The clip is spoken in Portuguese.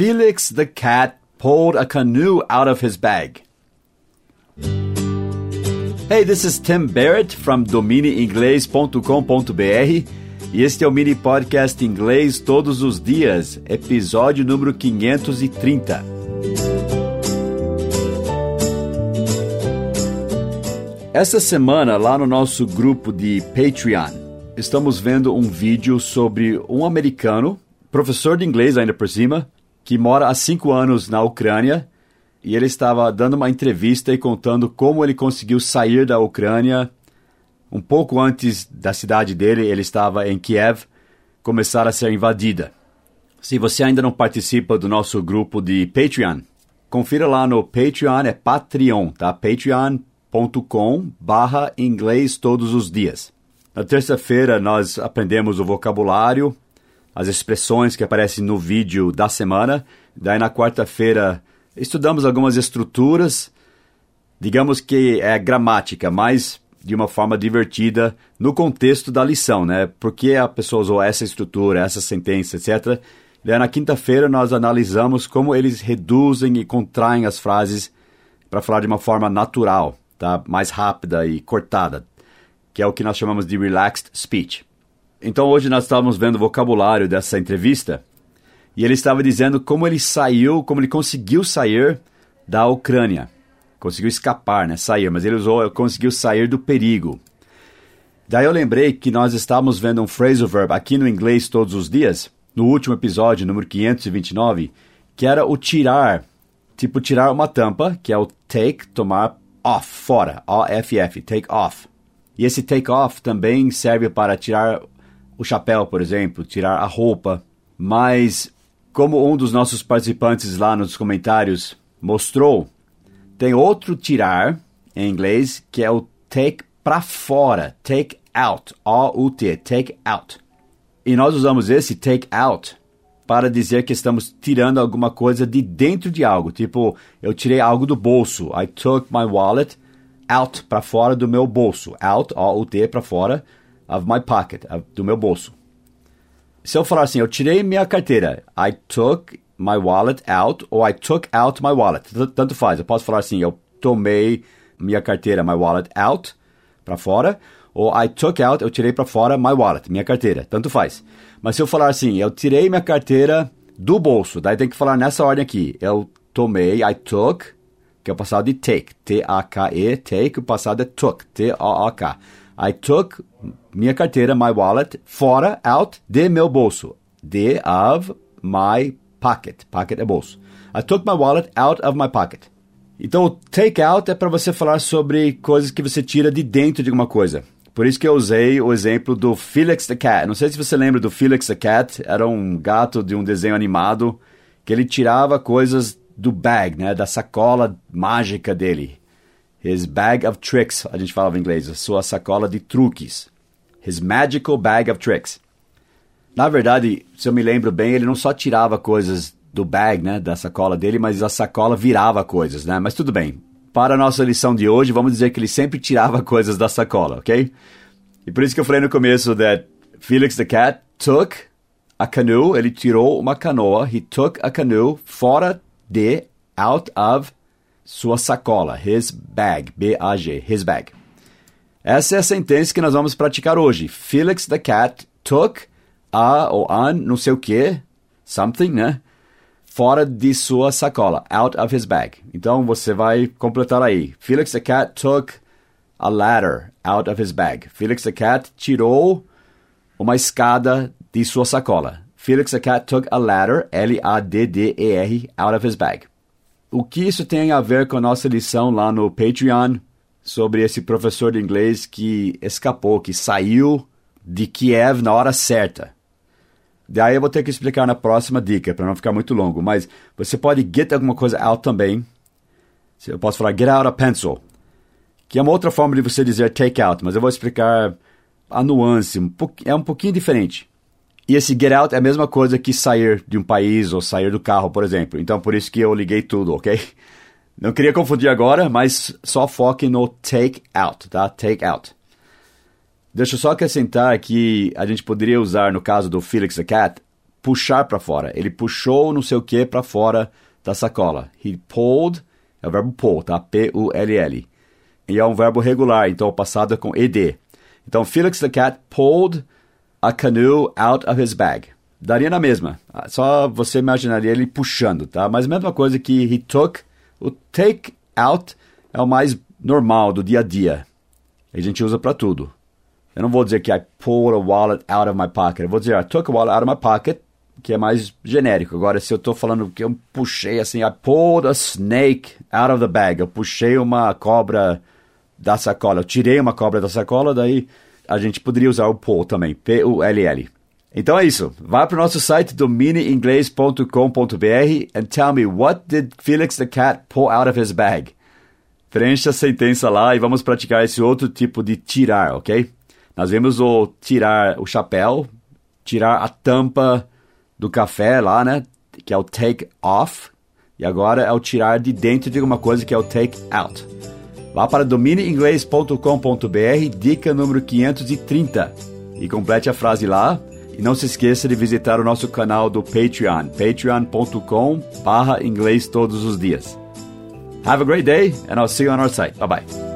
Felix the cat pulled a canoe out of his bag. Hey, this is Tim Barrett from dominiinglês.com.br e este é o mini podcast inglês todos os dias, episódio número 530. Esta semana, lá no nosso grupo de Patreon, estamos vendo um vídeo sobre um americano, professor de inglês ainda por cima, que mora há cinco anos na Ucrânia e ele estava dando uma entrevista e contando como ele conseguiu sair da Ucrânia. Um pouco antes da cidade dele, ele estava em Kiev, começar a ser invadida. Se você ainda não participa do nosso grupo de Patreon, confira lá no Patreon, é Patreon, tá? patreon.com barra inglês todos os dias. Na terça-feira nós aprendemos o vocabulário, as expressões que aparecem no vídeo da semana. Daí na quarta-feira estudamos algumas estruturas, digamos que é gramática, mas de uma forma divertida no contexto da lição, né? Por que a pessoa usou essa estrutura, essa sentença, etc. Daí na quinta-feira nós analisamos como eles reduzem e contraem as frases para falar de uma forma natural, tá? Mais rápida e cortada, que é o que nós chamamos de relaxed speech. Então hoje nós estávamos vendo o vocabulário dessa entrevista e ele estava dizendo como ele saiu, como ele conseguiu sair da Ucrânia. Conseguiu escapar, né? Sair, mas ele usou, conseguiu sair do perigo. Daí eu lembrei que nós estávamos vendo um phrasal verb aqui no inglês todos os dias, no último episódio, número 529, que era o tirar, tipo tirar uma tampa, que é o take, tomar off, fora, O-F-F, take off. E esse take off também serve para tirar o chapéu, por exemplo, tirar a roupa. Mas como um dos nossos participantes lá nos comentários mostrou, tem outro tirar em inglês que é o take para fora, take out, O-U-T, take out. E nós usamos esse take out para dizer que estamos tirando alguma coisa de dentro de algo, tipo, eu tirei algo do bolso, I took my wallet out para fora do meu bolso, out, O-U-T, para fora of my pocket, do meu bolso se eu falar assim, eu tirei minha carteira, I took my wallet out, ou I took out my wallet, tanto faz. Eu posso falar assim, eu tomei minha carteira, my wallet out, para fora, ou I took out, eu tirei para fora my wallet, minha carteira, tanto faz. Mas se eu falar assim, eu tirei minha carteira do bolso, daí tem que falar nessa ordem aqui. Eu tomei, I took, que é o passado de take, T-A-K-E, take, o passado é took, T-O-O-K. I took minha carteira, my wallet, fora, out, de meu bolso. De of my pocket. Pocket é bolso. I took my wallet out of my pocket. Então, o take out é para você falar sobre coisas que você tira de dentro de alguma coisa. Por isso que eu usei o exemplo do Felix the Cat. Não sei se você lembra do Felix the Cat. Era um gato de um desenho animado que ele tirava coisas do bag, né, da sacola mágica dele. His bag of tricks, a gente falava em inglês, sua sacola de truques. His magical bag of tricks. Na verdade, se eu me lembro bem, ele não só tirava coisas do bag, né, da sacola dele, mas a sacola virava coisas, né? Mas tudo bem. Para a nossa lição de hoje, vamos dizer que ele sempre tirava coisas da sacola, ok? E por isso que eu falei no começo that Felix the cat took a canoe, ele tirou uma canoa, he took a canoe fora de, out of sua sacola, his bag, B-A-G, his bag. Essa é a sentença que nós vamos praticar hoje. Felix the cat took a ou an, não sei o que, something, né? Fora de sua sacola, out of his bag. Então você vai completar aí. Felix the cat took a ladder out of his bag. Felix the cat tirou uma escada de sua sacola. Felix the cat took a ladder, L-A-D-D-E-R, out of his bag o que isso tem a ver com a nossa lição lá no Patreon sobre esse professor de inglês que escapou, que saiu de Kiev na hora certa. Daí eu vou ter que explicar na próxima dica, para não ficar muito longo. Mas você pode get alguma coisa out também. Eu posso falar get out a pencil, que é uma outra forma de você dizer take out, mas eu vou explicar a nuance. é um pouquinho diferente. E esse get out é a mesma coisa que sair de um país ou sair do carro, por exemplo. Então, por isso que eu liguei tudo, ok? Não queria confundir agora, mas só foque no take out, tá? Take out. Deixa eu só acrescentar que a gente poderia usar, no caso do Felix the Cat, puxar para fora. Ele puxou não sei o que para fora da sacola. He pulled, é o verbo pull, tá? P-U-L-L. E é um verbo regular, então o passado é com ed. Então, Felix the cat pulled a canoe out of his bag. Daria na mesma. Só você imaginaria ele puxando, tá? Mas mesma coisa que he took. O take out é o mais normal do dia a dia. A gente usa para tudo. Eu não vou dizer que I pulled a wallet out of my pocket. Eu vou dizer I took a wallet out of my pocket, que é mais genérico. Agora, se eu estou falando que eu puxei assim, I pulled a snake out of the bag. Eu puxei uma cobra da sacola. Eu tirei uma cobra da sacola, daí a gente poderia usar o pull também. P-U-L-L. Então é isso. Vá para o nosso site domineinglês.com.br and tell me what did Felix the cat pull out of his bag. Preencha a sentença lá e vamos praticar esse outro tipo de tirar, ok? Nós vimos o tirar o chapéu, tirar a tampa do café lá, né? Que é o take off. E agora é o tirar de dentro de alguma coisa que é o take out. Vá para domineinglês.com.br, dica número 530. E complete a frase lá. E não se esqueça de visitar o nosso canal do Patreon, patreon.com barra inglês todos os dias. Have a great day, and I'll see you on our site. Bye bye.